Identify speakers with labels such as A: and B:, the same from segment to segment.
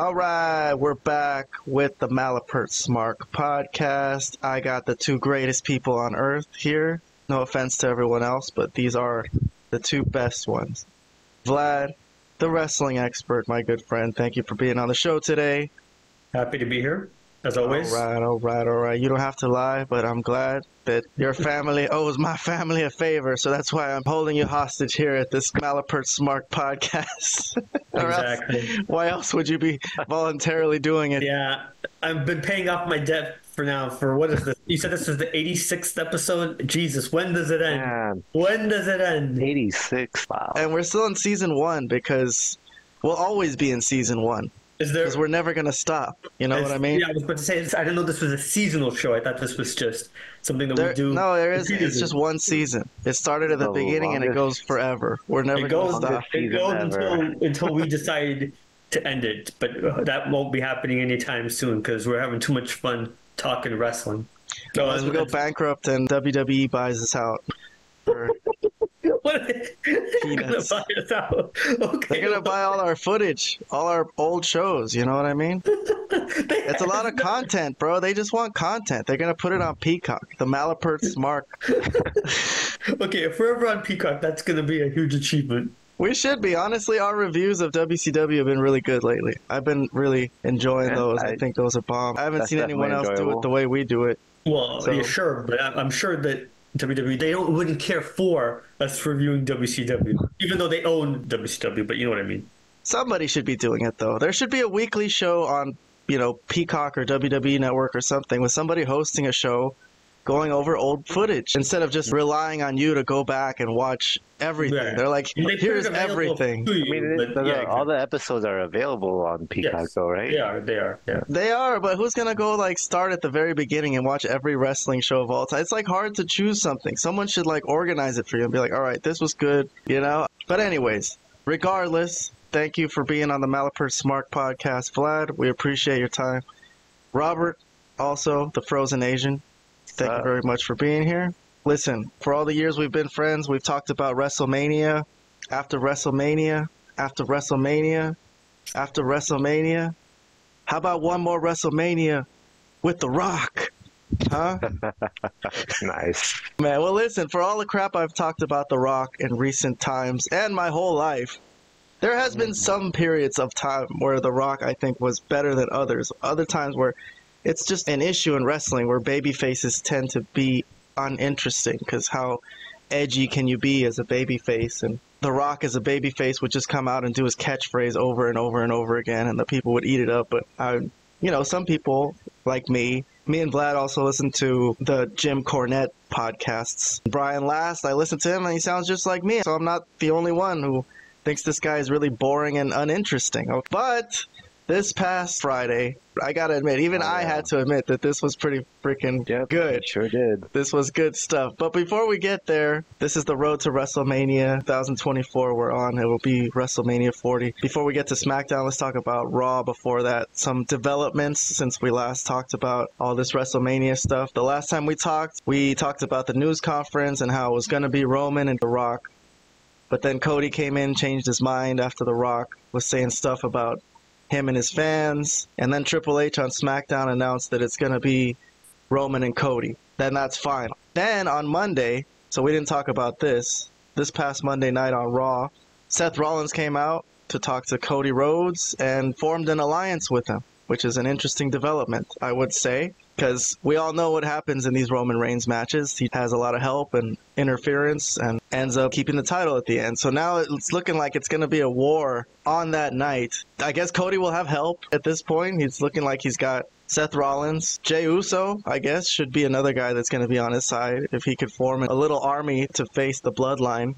A: All right, we're back with the Malapert Smart podcast. I got the two greatest people on earth here. No offense to everyone else, but these are the two best ones. Vlad, the wrestling expert, my good friend. Thank you for being on the show today.
B: Happy to be here, as always.
A: All right, all right, all right. You don't have to lie, but I'm glad that your family owes my family a favor, so that's why I'm holding you hostage here at this Malapert Smart podcast. Or else-
B: Exactly.
A: why else would you be voluntarily doing it?
B: Yeah, I've been paying off my debt for now. For what is this? You said this is the 86th episode. Jesus, when does it end?
C: Man,
B: When does it end?
C: 86. Wow.
A: And we're still in season one because we'll always be in season one
B: Is there?
A: because we're never going to stop. You know what I mean?
B: Yeah, I was about to say. I didn't know this was a seasonal show. I thought this was just something that
A: There-
B: we do.
A: no, there is. It's just one season. It started at the
C: The
A: beginning and it goes forever. We're never
B: It
A: gonna stop.
B: It goes until until we decide to end it, but uh, that won't be happening anytime soon because we're having too much fun talking wrestling. So
A: Unless we go bankrupt and WWE buys us out. Or
B: What are they they're gonna buy us out? Okay,
A: They're gonna buy all our footage, all our old shows. You know what I mean? It's a lot of content, bro. They just want content. They're gonna put it on Peacock, the Malapert's mark.
B: Okay, if we're ever on Peacock, that's gonna be a huge achievement.
A: We should be. Honestly, our reviews of WCW have been really good lately. I've been really enjoying
C: Yeah,
A: those. I,
C: I-
A: think those are bomb. I haven't seen anyone else
C: definitely
A: do it the way we do it.
B: Well,
A: So-
B: yeah, sure, but I'm sure that WWE they don't wouldn't care for us reviewing WCW, even though they own WCW. But you know what I mean.
A: Somebody should be doing it though. There should be a weekly show on, you know, Peacock or WWE Network or something with somebody hosting a show going over old footage instead of just relying on you to go back and watch everything.
B: Yeah.
A: They're like,
B: They
A: here's everything.
B: you,
C: I mean, it,
B: but
C: the-
B: yeah,
C: all the episodes are available on Peacock,
B: Yes.
C: though, right?
B: they are. They are. Yeah.
A: They are, but who's gonna go like start at the very beginning and watch every wrestling show of all time? It's like hard to choose something. Someone should like organize it for you and be like, all right, this was good, you know. But anyways, regardless, thank you for being on the Malapert Smart Podcast, Vlad. We appreciate your time. Robert, also the Frozen Asian. Thank you
C: uh,
A: very much for being here. Listen, for all the years we've been friends, we've talked about WrestleMania, after WrestleMania, after WrestleMania, after WrestleMania. How about one more WrestleMania with The Rock? Huh?
C: Nice.
A: Man, well, listen, for all the crap I've talked about The Rock in recent times and my whole life, there has been mm-hmm. some periods of time where The Rock, I think, was better than others. Other times where it's just an issue in wrestling where baby faces tend to be uninteresting because how edgy can you be as a baby face? And The Rock as a baby face would just come out and do his catchphrase over and over and over again, and the people would eat it up. But I, you know, some people like me, me and Vlad also listen to the Jim Cornette podcasts. Brian Last, I listen to him and he sounds just like me. So I'm not the only one who thinks this guy is really boring and uninteresting. But this past Friday, I gotta admit, even
C: Oh,
A: I had to admit that this was pretty freaking
C: Yep.
A: good.
C: Sure did.
A: This was good stuff. But before we get there, this is the road to WrestleMania 2024 we're on. It will be WrestleMania 40. Before we get to SmackDown, let's talk about Raw before that. Some developments since we last talked about all this WrestleMania stuff. The last time we talked, we talked about the news conference and how it was going to be Roman and The Rock. But then Cody came in, changed his mind after The Rock was saying stuff about him and his fans. And then Triple H on SmackDown announced that it's going to be Roman and Cody. Then that's final. Then on Monday, so we didn't talk about this, this past Monday night on Raw, Seth Rollins came out to talk to Cody Rhodes and formed an alliance with him, which is an interesting development, I would say, because we all know what happens in these Roman Reigns matches. He has a lot of help and interference and ends up keeping the title at the end. So now it's looking like it's going to be a war on that night. I guess Cody will have help at this point. He's looking like he's got Seth Rollins, Jey Uso, I guess, should be another guy that's going to be on his side if he could form a little army to face the bloodline.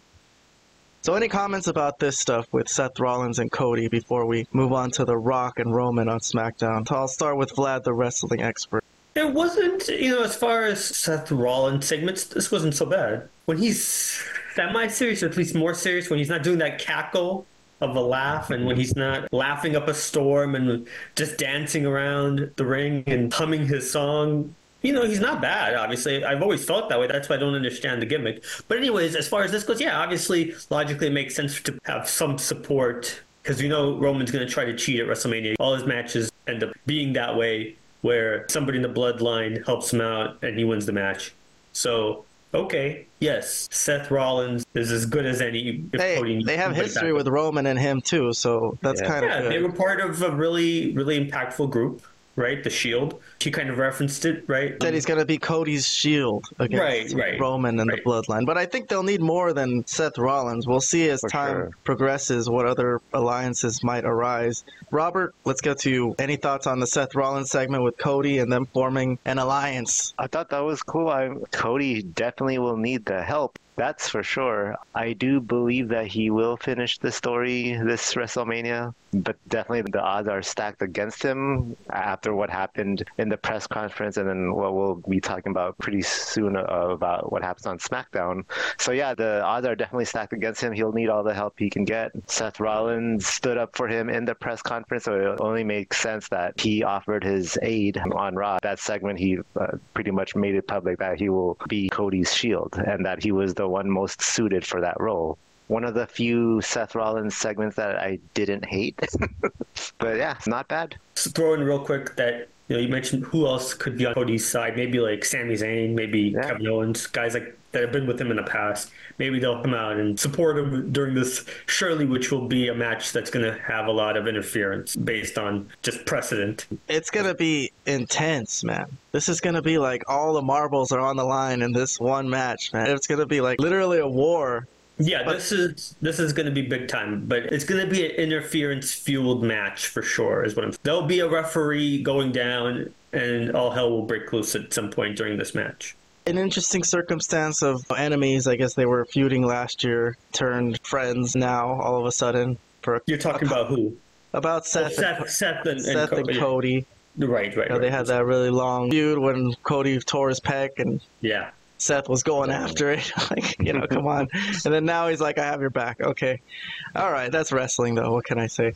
A: So, any comments about this stuff with Seth Rollins and Cody before we move on to The Rock and Roman on SmackDown? I'll start with Vlad, the wrestling expert.
B: It wasn't, you know, as far as Seth Rollins segments, this wasn't so bad. When he's semi serious, or at least more serious, when he's not doing that cackle of a laugh and when he's not laughing up a storm and just dancing around the ring and humming his song, you know, he's not bad, obviously. I've always felt that way. That's why I don't understand the gimmick. But, anyways, as far as this goes, yeah, obviously, logically, it makes sense to have some support because you know Roman's going to try to cheat at WrestleMania. All his matches end up being that way, where somebody in the bloodline helps him out and he wins the match. So okay, yes, Seth Rollins is as good as any.
A: Hey, they have history with Roman and him too, so that's
C: Yeah.
A: kind of
B: Yeah,
A: good.
B: they were part of a really, really impactful group, right? The Shield. She kind of referenced it, right?
A: That he's gonna be Cody's shield against
B: Right, right,
A: Roman and
B: right.
A: the Bloodline, but I think they'll need more than Seth Rollins. We'll see as
C: For
A: time
C: sure.
A: progresses what other alliances might arise. Robert, let's get to you. Any thoughts on the Seth Rollins segment with Cody and them forming an alliance?
C: I thought that was cool. I, Cody definitely will need the help. That's for sure. I do believe that he will finish the story this WrestleMania, but definitely the odds are stacked against him after what happened in the press conference and then what we'll be talking about pretty soon about what happens on SmackDown. So, yeah, the odds are definitely stacked against him. He'll need all the help he can get. Seth Rollins stood up for him in the press conference, so it only makes sense that he offered his aid on Raw. That segment, he uh, pretty much made it public that he will be Cody's shield and that he was the one most suited for that role. One of the few Seth Rollins segments that I didn't hate. but yeah, not bad.
B: Just throw in real quick that you know you mentioned who else could be on Cody's side. Maybe like Sami Zayn, maybe
C: Yeah.
B: Kevin Owens, guys like that have been with him in the past. Maybe they'll come out and support him during this. Surely, which will be a match that's going to have a lot of interference based on just precedent.
A: It's gonna be intense, man. This is gonna be like all the marbles are on the line in this one match, man. It's gonna be like literally a war.
B: Yeah,
A: But-
B: this is this is going to be big time, but it's going to be an interference fueled match for sure. Is what I'm. There'll be a referee going down, and all hell will break loose at some point during this match.
A: An interesting circumstance of enemies. I guess they were feuding last year, turned friends now all of a sudden for
B: You're talking about who?
A: about Seth,
B: Seth, Seth, and, and
A: Seth and
B: Cody.
A: Cody.
B: Right, right.
A: You know, they
B: right.
A: had that really long feud when Cody tore his pec and
B: Yeah.
A: Seth was going after it. like, you know, come on. And then now he's like, I have your back. Okay. All right. That's wrestling, though. What can I say?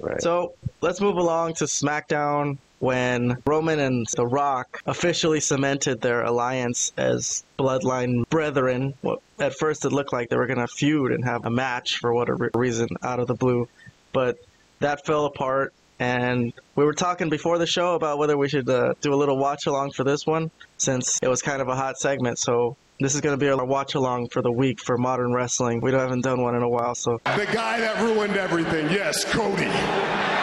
C: Right.
A: So let's move along to SmackDown when Roman and The Rock officially cemented their alliance as bloodline brethren. Well, at first, it looked like they were going to feud and have a match for whatever reason out of the blue. But that fell apart. And we were talking before the show about whether we should uh, do a little watch along for this one, since it was kind of a hot segment. So this is going to be our watch along for the week for modern wrestling. We haven't done one in a while, so
D: The guy that ruined everything. Yes, Cody.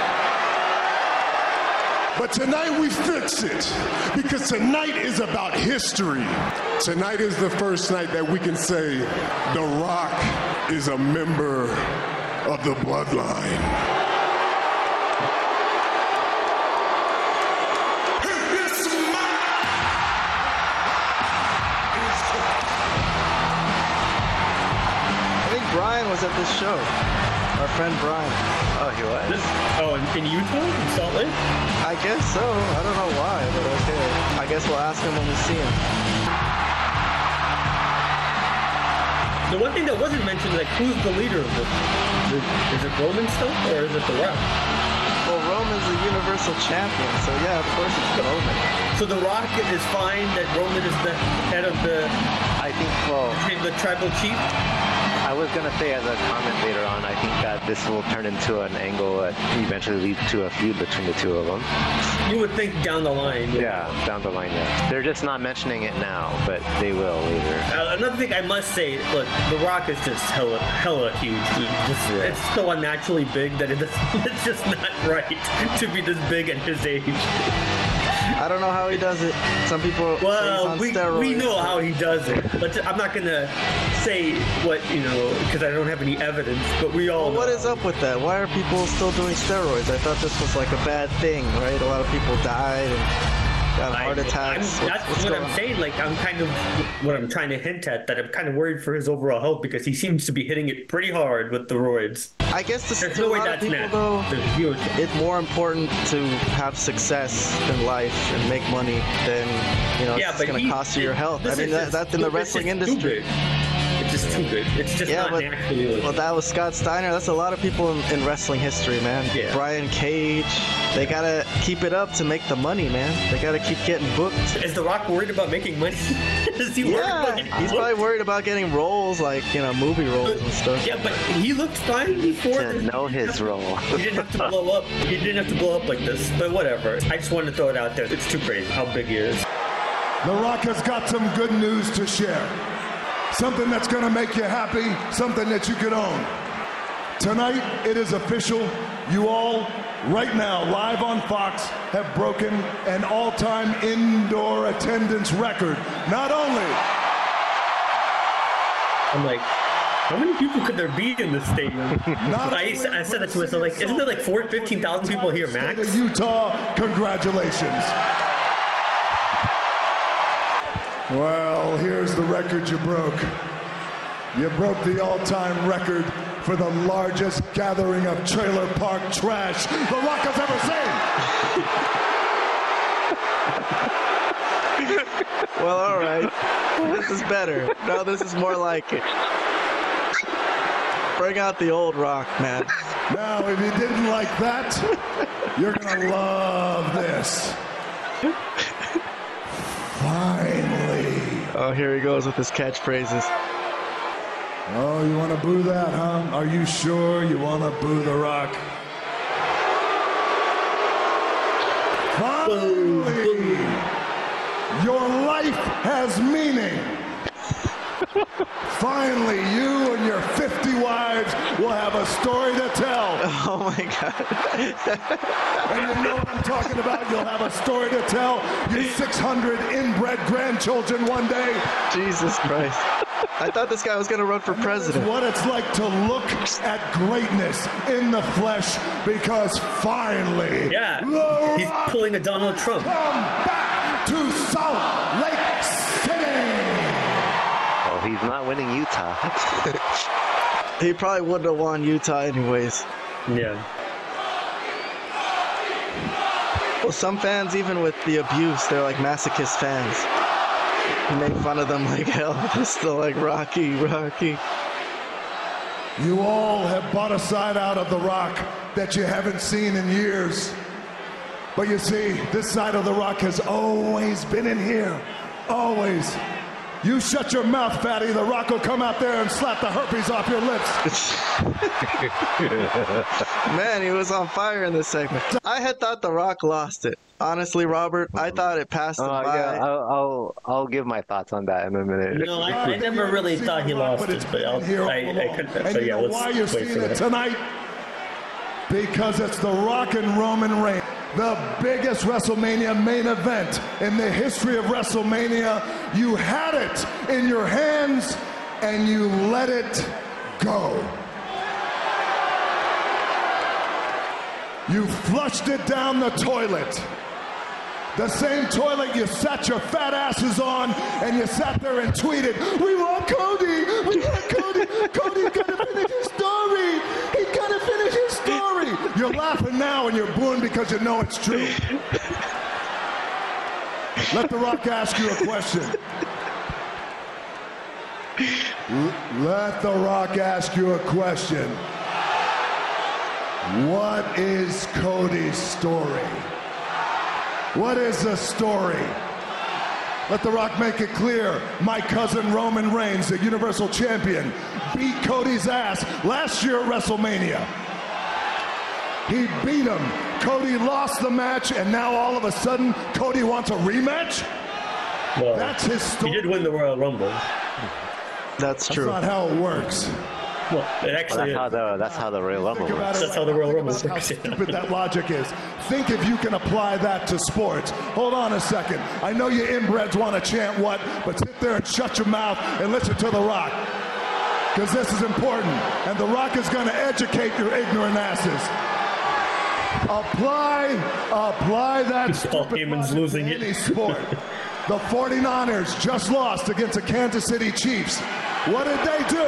D: But tonight we fix it because tonight is about history. Tonight is the first night that we can say The Rock is a member of the bloodline.
A: I think Brian was at this show. Our friend Brian.
C: oh, he was?
B: This, oh, in, in Utah, in Salt Lake.
A: I guess so. I don't know why, but okay. I guess we'll ask him when we see him.
B: The one thing that wasn't mentioned, is like, who's the leader of this? Is it, is it Roman still, or is it The Rock?
A: Well, Roman's the Universal Champion, so yeah, of course it's the Roman.
B: So The Rock is fine that Roman is the head of the
C: I think, well,
B: the tribal chief.
C: I was going to say as a comment later on, I think that this will turn into an angle that eventually leads to a feud between the two of them.
B: You would think down the line.
C: Yeah, down the line, yeah. They're just not mentioning it now, but they will later.
B: Uh, another thing I must say, look, The Rock is just hella, hella huge. Just,
C: Yeah.
B: It's so unnaturally big that it is, it's just not right to be this big at his age.
A: I don't know how he does it. Some people
B: Well,
A: on
B: we,
A: steroids.
B: we know how he does it, but I'm not gonna say what you know because I don't have any evidence. But we all
A: Well, what is up with that? Why are people still doing steroids? I thought this was like a bad thing, right? A lot of people died and got heart attacks.
B: I'm- that's
A: what's
B: what I'm
A: on?
B: saying. Like I'm kind of what I'm trying to hint at that I'm kind of worried for his overall health because he seems to be hitting it pretty hard with the roids.
A: I guess this,
B: There's
A: to
B: no
A: a
B: way
A: lot of
B: that's
A: people, though, it's more important to have success in life and make money than you know
B: yeah,
A: it's going to cost you your health. I mean that, that's in the wrestling industry.
B: stupid. It's just good. It's just
A: Yeah,
B: not
A: but
B: naturally.
A: well, that was Scott Steiner. That's a lot of people in, in wrestling history, man.
B: Yeah.
A: Brian Cage. They gotta keep it up to make the money, man. They gotta keep getting booked.
B: Is The Rock worried about making money? Is he worried about
A: Yeah, he's
B: booked?
A: probably worried about getting roles like you know movie roles and stuff.
B: Yeah, but he looked fine before.
C: To know his role.
B: He didn't have to blow up. He didn't have to blow up like this. But whatever. I just wanted to throw it out there. It's too crazy how big he is.
E: The Rock has got some good news to share. Something that's going to make you happy, something that you could own. Tonight, it is official. You all, right now, live on Fox, have broken an all time indoor attendance record. Not only
B: I'm like, how many people could there be in this stadium?
E: Not
B: I, I said that to myself, like, isn't there like
E: of
B: 15,000 people here max?
E: Utah, congratulations. Well, here's the record you broke. You broke the all-time record for the largest gathering of trailer park trash The Rock has ever seen.
A: Well, all right. This is better. No, this is more like it. Bring out the old rock, man.
E: Now, if you didn't like that, you're gonna love this. Finally.
A: Oh, here he goes with his catchphrases.
E: Oh, you want to boo that, huh? Are you sure you want to boo The Rock? Finally, your life has meaning. Finally, you and your 50 wives will have a story to tell.
A: Oh my god.
E: And you know what I'm talking about? You'll have a story to tell your 600 inbred grandchildren one day.
A: Jesus Christ. I thought this guy was gonna run for
E: That is
A: president.
E: what it's like to look at greatness in the flesh because finally,
B: Yeah, he's pulling a Donald Trump.
E: come back to Salt Lake City.
C: Well, he's not winning Utah.
A: He probably wouldn't have won Utah anyways.
B: Yeah.
A: Well, some fans, even with the abuse, they're like masochist fans. He made fun of them like hell. They're still like Rocky, Rocky.
E: You all have bought a side out of The Rock that you haven't seen in years. But you see, this side of The Rock has always been in here. Always. You shut your mouth, fatty. The Rock will come out there and slap the herpes off your lips.
A: Man, he was on fire in this segment. I had thought The Rock lost it. Honestly, Robert, I thought it passed uh, him
C: Oh
A: by.
C: yeah, I'll, I'll I'll give my thoughts on that in a minute.
B: No, I, I never really thought he lost
E: it's
B: it, but I'll,
E: here all
B: I, I couldn't.
E: And
B: So
E: you
B: yeah,
E: know
B: let's
E: why you're seeing it tonight? Because it's The Rock and Roman Reigns, the biggest WrestleMania main event in the history of WrestleMania. You had it in your hands and you let it go. You flushed it down the toilet. The same toilet you sat your fat asses on and you sat there and tweeted, We want Cody! We want Cody! Cody's gonna finish his story! He's gonna finish his You're laughing now and you're booing because you know it's true. Let The Rock ask you a question. Let The Rock ask you a question. What is Cody's story? What is the story? Let The Rock make it clear. My cousin Roman Reigns, the Universal Champion, beat Cody's ass last year at WrestleMania. He beat him. Cody lost the match, and now all of a sudden, Cody wants a rematch?
B: Well,
E: That's his story.
B: he did win the Royal Rumble.
A: That's true.
E: That's not how it works.
B: Well, it
C: Well,
B: actually
C: that's how
B: is.
C: the that's how the Royal Rumble works.
E: it
B: That's
E: right
B: how the
E: now.
B: Royal
E: Think
B: Rumble
E: about how stupid that logic is. Think if you can apply that to sports. Hold on a second. I know you inbreds want to chant what, but sit there and shut your mouth and listen to The Rock. Because this is important. And The Rock is going to educate your ignorant asses. Apply, apply that
B: Paul
E: stupid
B: Heyman's losing
E: to
B: it.
E: any sport. The 49ers just lost against the Kansas City Chiefs. What did they do?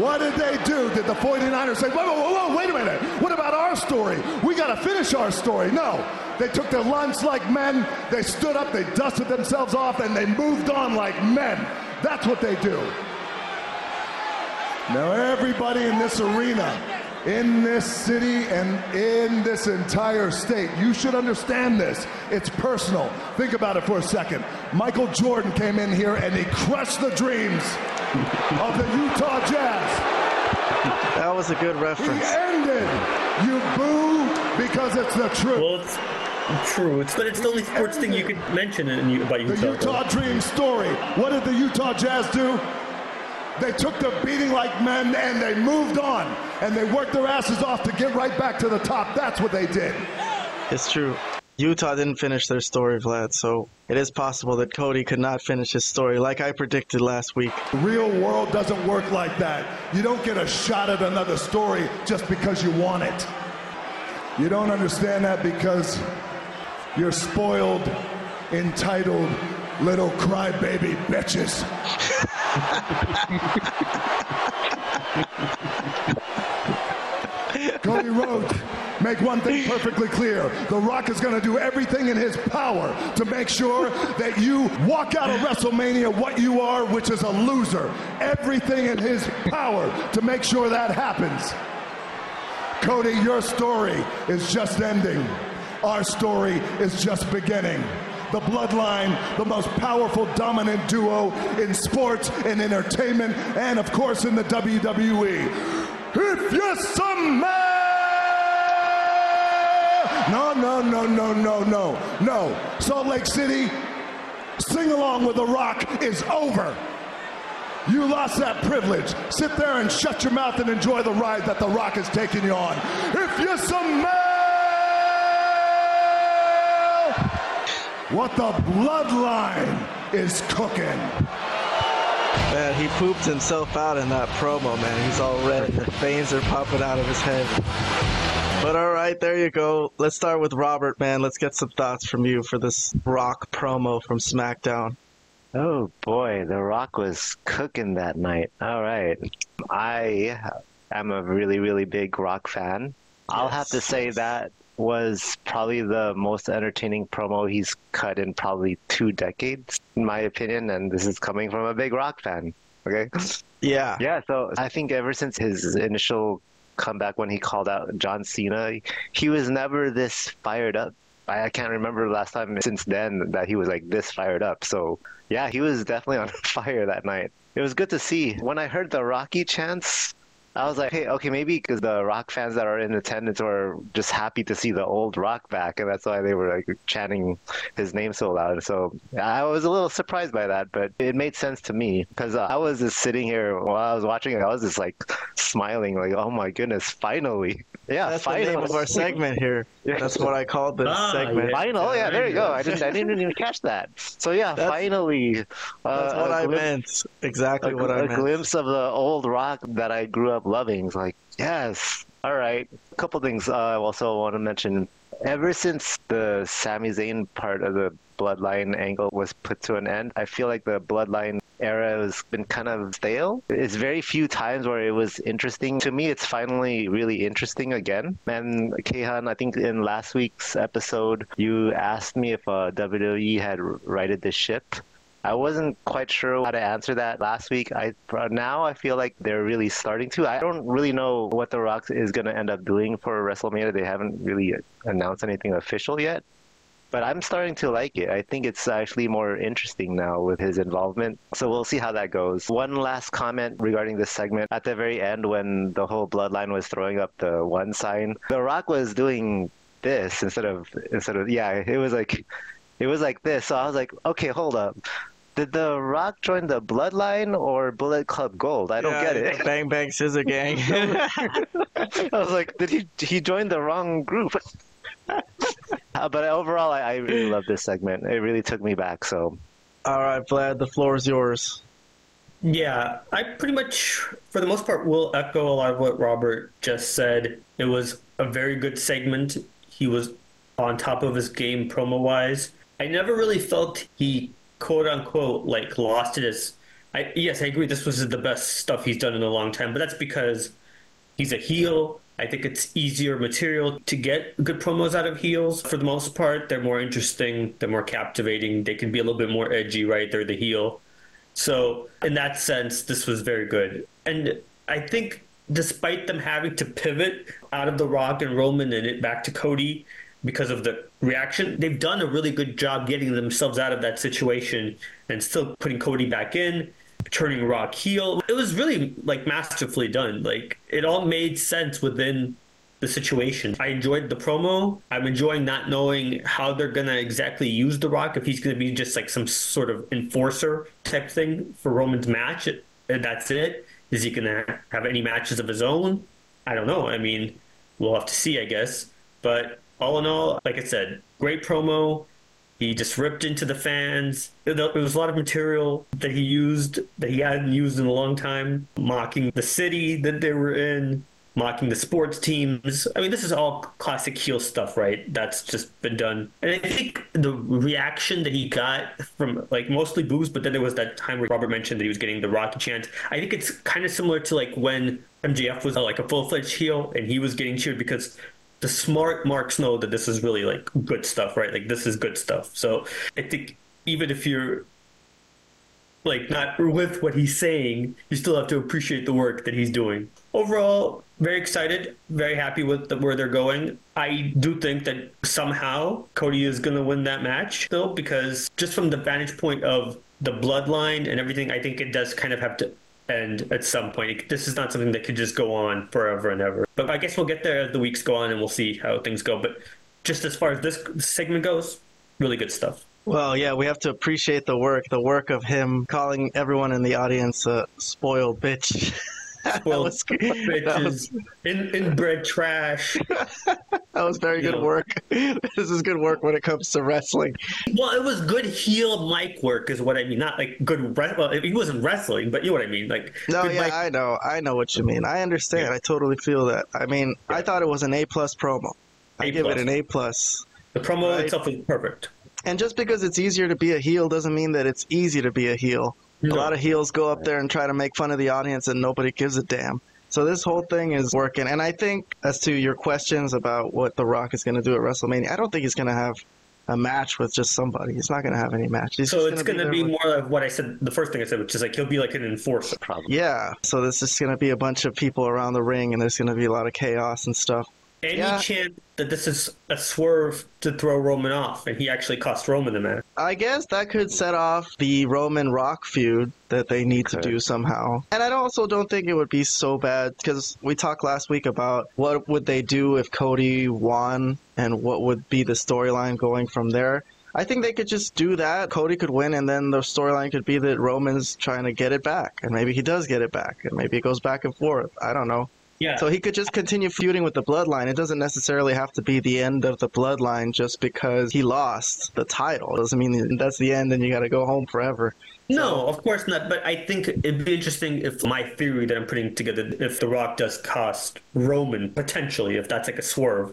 E: What did they do? Did the 49ers say, whoa, whoa, whoa, wait a minute. What about our story? We got to finish our story. No. They took their lunch like men. They stood up, they dusted themselves off, and they moved on like men. That's what they do. Now, everybody in this arena, in this city, and in this entire state, you should understand this. It's personal. Think about it for a second. Michael Jordan came in here and he crushed the dreams of the Utah Jazz.
A: That was a good reference.
E: He ended. You boo because it's the truth.
B: Well, it's true. It's but it's the only sports thing you could mention in, you- about
E: The
B: Utah.
E: Utah Dream story. What did the Utah Jazz do? They took the beating like men and they moved on. And they worked their asses off to get right back to the top. That's what they did.
A: It's true. Utah didn't finish their story, Vlad, so it is possible that Cody could not finish his story like I predicted last week.
E: The real world doesn't work like that. You don't get a shot at another story just because you want it. You don't understand that because you're spoiled, entitled, little crybaby bitches. Cody Rhodes, make one thing perfectly clear. The Rock is going to do everything in his power to make sure that you walk out of WrestleMania what you are, which is a loser. Everything in his power to make sure that happens. Cody, your story is just ending. Our story is just beginning. The Bloodline, the most powerful, dominant duo in sports and entertainment, and of course in the WWE. If you smell, no, no, no, no, no, no, no. Salt Lake City, sing along with The Rock is over. You lost that privilege. Sit there and shut your mouth and enjoy the ride that The Rock is taking you on. If you smell what the bloodline is cooking.
A: Man, he pooped himself out in that promo, man. He's all red. The veins are popping out of his head. But all right, there you go. Let's start with Robert, man. Let's get some thoughts from you for this Rock promo from SmackDown.
C: Oh boy, The Rock was cooking that night. All right. I am a really, really big Rock fan. I'll have to say that was probably the most entertaining promo he's cut in probably two decades, in my opinion, and this is coming from a big Rock fan. Okay?
A: Yeah.
C: Yeah, so I think ever since his initial comeback when he called out John Cena, he was never this fired up. I I can't remember the last time since then that he was like this fired up. So yeah, he was definitely on fire that night. It was good to see. When I heard the Rocky chants, I was like, hey, okay, maybe because the Rock fans that are in attendance were just happy to see the old Rock back, and that's why they were like chanting his name so loud. So I was a little surprised by that, but it made sense to me because uh, I was just sitting here while I was watching it. I was just like smiling, like, oh my goodness, finally. Yeah,
A: That's the
C: finally.
A: name of our segment here.
C: Yeah.
A: That's what I called this
B: Ah,
A: segment.
B: yeah.
C: Final, yeah, there you
B: There you
C: go.
B: go.
C: I didn't, I didn't even catch that. So yeah,
A: That's-
C: finally, uh,
A: That's what I
C: glimpse-
A: meant. Exactly
C: a,
A: what I
C: a
A: meant.
C: A glimpse of the old rock that I grew up loving. It's like, yes, all right. A couple things uh, I also want to mention. Ever since the Sami Zayn part of the Bloodline angle was put to an end, I feel like the Bloodline era has been kind of stale. It's very few times where it was interesting. To me, it's finally really interesting again. And Kayhan, I think in last week's episode, you asked me if uh, WWE had righted the ship. I wasn't quite sure how to answer that last week. I now I feel like they're really starting to. I don't really know what The Rock is going to end up doing for WrestleMania. They haven't really announced anything official yet. But I'm starting to like it. I think it's actually more interesting now with his involvement. So we'll see how that goes. One last comment regarding this segment. At the very end, when the whole bloodline was throwing up the one sign, The Rock was doing this instead of instead of yeah. It was like it was like this. So I was like, okay, hold up. Did The Rock join the Bloodline or Bullet Club Gold? I don't
A: Yeah,
C: get it.
A: Bang Bang Scissor Gang.
C: I was like, did he he joined the wrong group? Uh, but overall, I, I really love this segment. It really took me back. So
A: All right, Vlad, the floor is yours.
B: Yeah, I pretty much, for the most part, will echo a lot of what Robert just said. It was a very good segment. He was on top of his game promo wise. I never really felt he quote unquote like lost it as. I, yes, I agree. This was the best stuff he's done in a long time, but that's because he's a heel. I think it's easier material to get good promos out of heels for the most part. They're more interesting, they're more captivating, they can be a little bit more edgy, right? They're the heel. So, in that sense, this was very good. And I think despite them having to pivot out of The Rock and Roman and it back to Cody because of the reaction, they've done a really good job getting themselves out of that situation and still putting Cody back in, turning Rock heel. It was really like masterfully done. Like it all made sense within the situation. I enjoyed the promo. I'm enjoying not knowing how they're gonna exactly use The Rock. If he's gonna be just like some sort of enforcer type thing for Roman's match, that's it. Is he gonna have any matches of his own? I don't know. I mean, we'll have to see, I guess. But all in all, like I said, great promo. He just ripped into the fans. There was a lot of material that he used that he hadn't used in a long time, mocking the city that they were in, mocking the sports teams. I mean, this is all classic heel stuff, right? That's just been done. And I think the reaction that he got from like mostly boos, but then there was that time where Robert mentioned that he was getting the Rocky chant. I think it's kind of similar to like when MJF was uh, like a full fledged heel and he was getting cheered because the smart marks know that this is really like good stuff, right? Like this is good stuff. So I think even if you're like not with what he's saying, you still have to appreciate the work that he's doing. Overall, very excited, very happy with the, where they're going. I do think that somehow Cody is going to win that match, though, because just from the vantage point of the bloodline and everything, I think it does kind of have to end at some point. This is not something that could just go on forever and ever. But I guess we'll get there as the weeks go on and we'll see how things go. But just as far as this segment goes, really good stuff.
A: Well, yeah, we have to appreciate the work, the work of him calling everyone in the audience a spoiled bitch.
B: Spoiled was, bitches, was, in, inbred trash.
A: that was very you good know. work. this is good work when it comes to wrestling.
B: Well, it was good heel mic work, is what I mean. Not like good. Re- well, he wasn't wrestling, but you know what I mean. Like
A: no, yeah, mic- I know, I know what you mean. I understand. Yeah. I totally feel that. I mean, yeah. I thought it was an A plus promo. I give it an A plus.
B: The promo right? itself is perfect.
A: And just because it's easier to be a heel doesn't mean that it's easy to be a heel. No. A lot of heels go up there and try to make fun of the audience, and nobody gives a damn. So this whole thing is working. And I think, as to your questions about what The Rock is going to do at WrestleMania, I don't think he's going to have a match with just somebody. He's not going to have any match. He's
B: so it's going to be, be more of what I said, the first thing I said, which is like he'll be like an enforcer, probably.
A: Yeah. So this is going to be a bunch of people around the ring, and there's going to be a lot of chaos and stuff.
B: Any yeah. chance that this is a swerve to throw Roman off, and he actually cost Roman the match?
A: I guess that could set off the Roman Rock feud that they need to do somehow. And I also don't think it would be so bad because we talked last week about what would they do if Cody won, and what would be the storyline going from there. I think they could just do that. Cody could win, and then the storyline could be that Roman's trying to get it back, and maybe he does get it back, and maybe it goes back and forth. I don't know.
B: Yeah.
A: So he could just continue feuding with the bloodline. It doesn't necessarily have to be the end of the bloodline just because he lost the title. It doesn't mean that's the end and you got to go home forever.
B: No, of course not. But I think it'd be interesting if my theory that I'm putting together, if The Rock does cost Roman potentially, if that's like a swerve,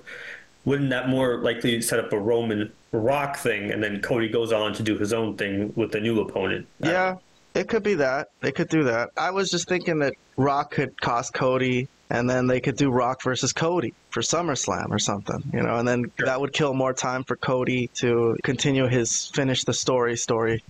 B: wouldn't that more likely set up a Roman Rock thing, and then Cody goes on to do his own thing with the new opponent?
A: Yeah, it could be that. It could do that. I was just thinking that Rock could cost Cody and then they could do Rock versus Cody for SummerSlam or something, you know, and then sure. that would kill more time for Cody to continue his finish the story story,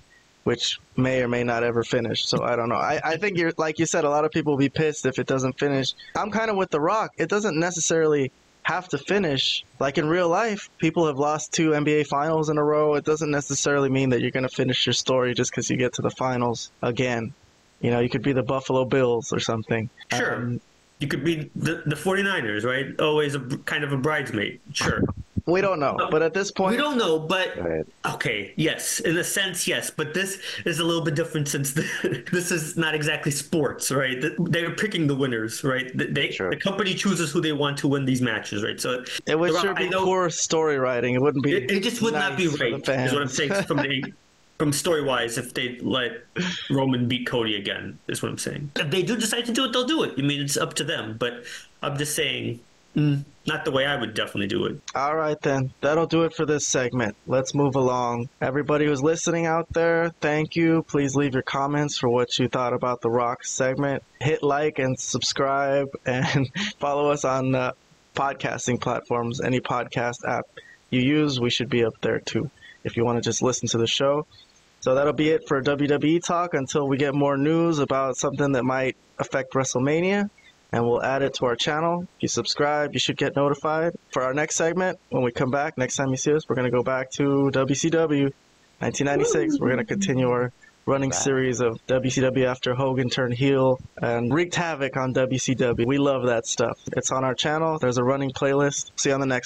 A: which may or may not ever finish. So I don't know. I, I think you're like you said, a lot of people will be pissed if it doesn't finish. I'm kind of with The Rock. It doesn't necessarily have to finish. Like in real life, people have lost two NBA finals in a row. It doesn't necessarily mean that you're going to finish your story just because you get to the finals again. You know, you could be the Buffalo Bills or something.
B: Sure. Um, you could be the, the 49ers, right? Always a kind of a bridesmaid. Sure.
A: We don't know, oh, but at this point,
B: we don't know. But okay, yes, in a sense, yes. But this is a little bit different since the, this is not exactly sports, right? They're picking the winners, right? They, sure. the company chooses who they want to win these matches, right? So
A: it would sure be know, poor story writing. It wouldn't be.
B: It, it just would nice not be right. Is what I'm saying from the from story wise, if they let Roman beat Cody again, is what I'm saying. If they do decide to do it, they'll do it. I mean, it's up to them. But I'm just saying, mm, not the way I would definitely do it.
A: All right, then. That'll do it for this segment. Let's move along. Everybody who's listening out there, thank you. Please leave your comments for what you thought about the Rock segment. Hit like and subscribe and follow us on uh, podcasting platforms. Any podcast app you use, we should be up there too. If you want to just listen to the show, So that'll be it for WWE talk until we get more news about something that might affect WrestleMania. And we'll add it to our channel. If you subscribe, you should get notified. For our next segment, when we come back, next time you see us, we're going to go back to WCW 1996. We're going to continue our running series of WCW after Hogan turned heel and wreaked havoc on WCW. We love that stuff. It's on our channel. There's a running playlist. See you on the next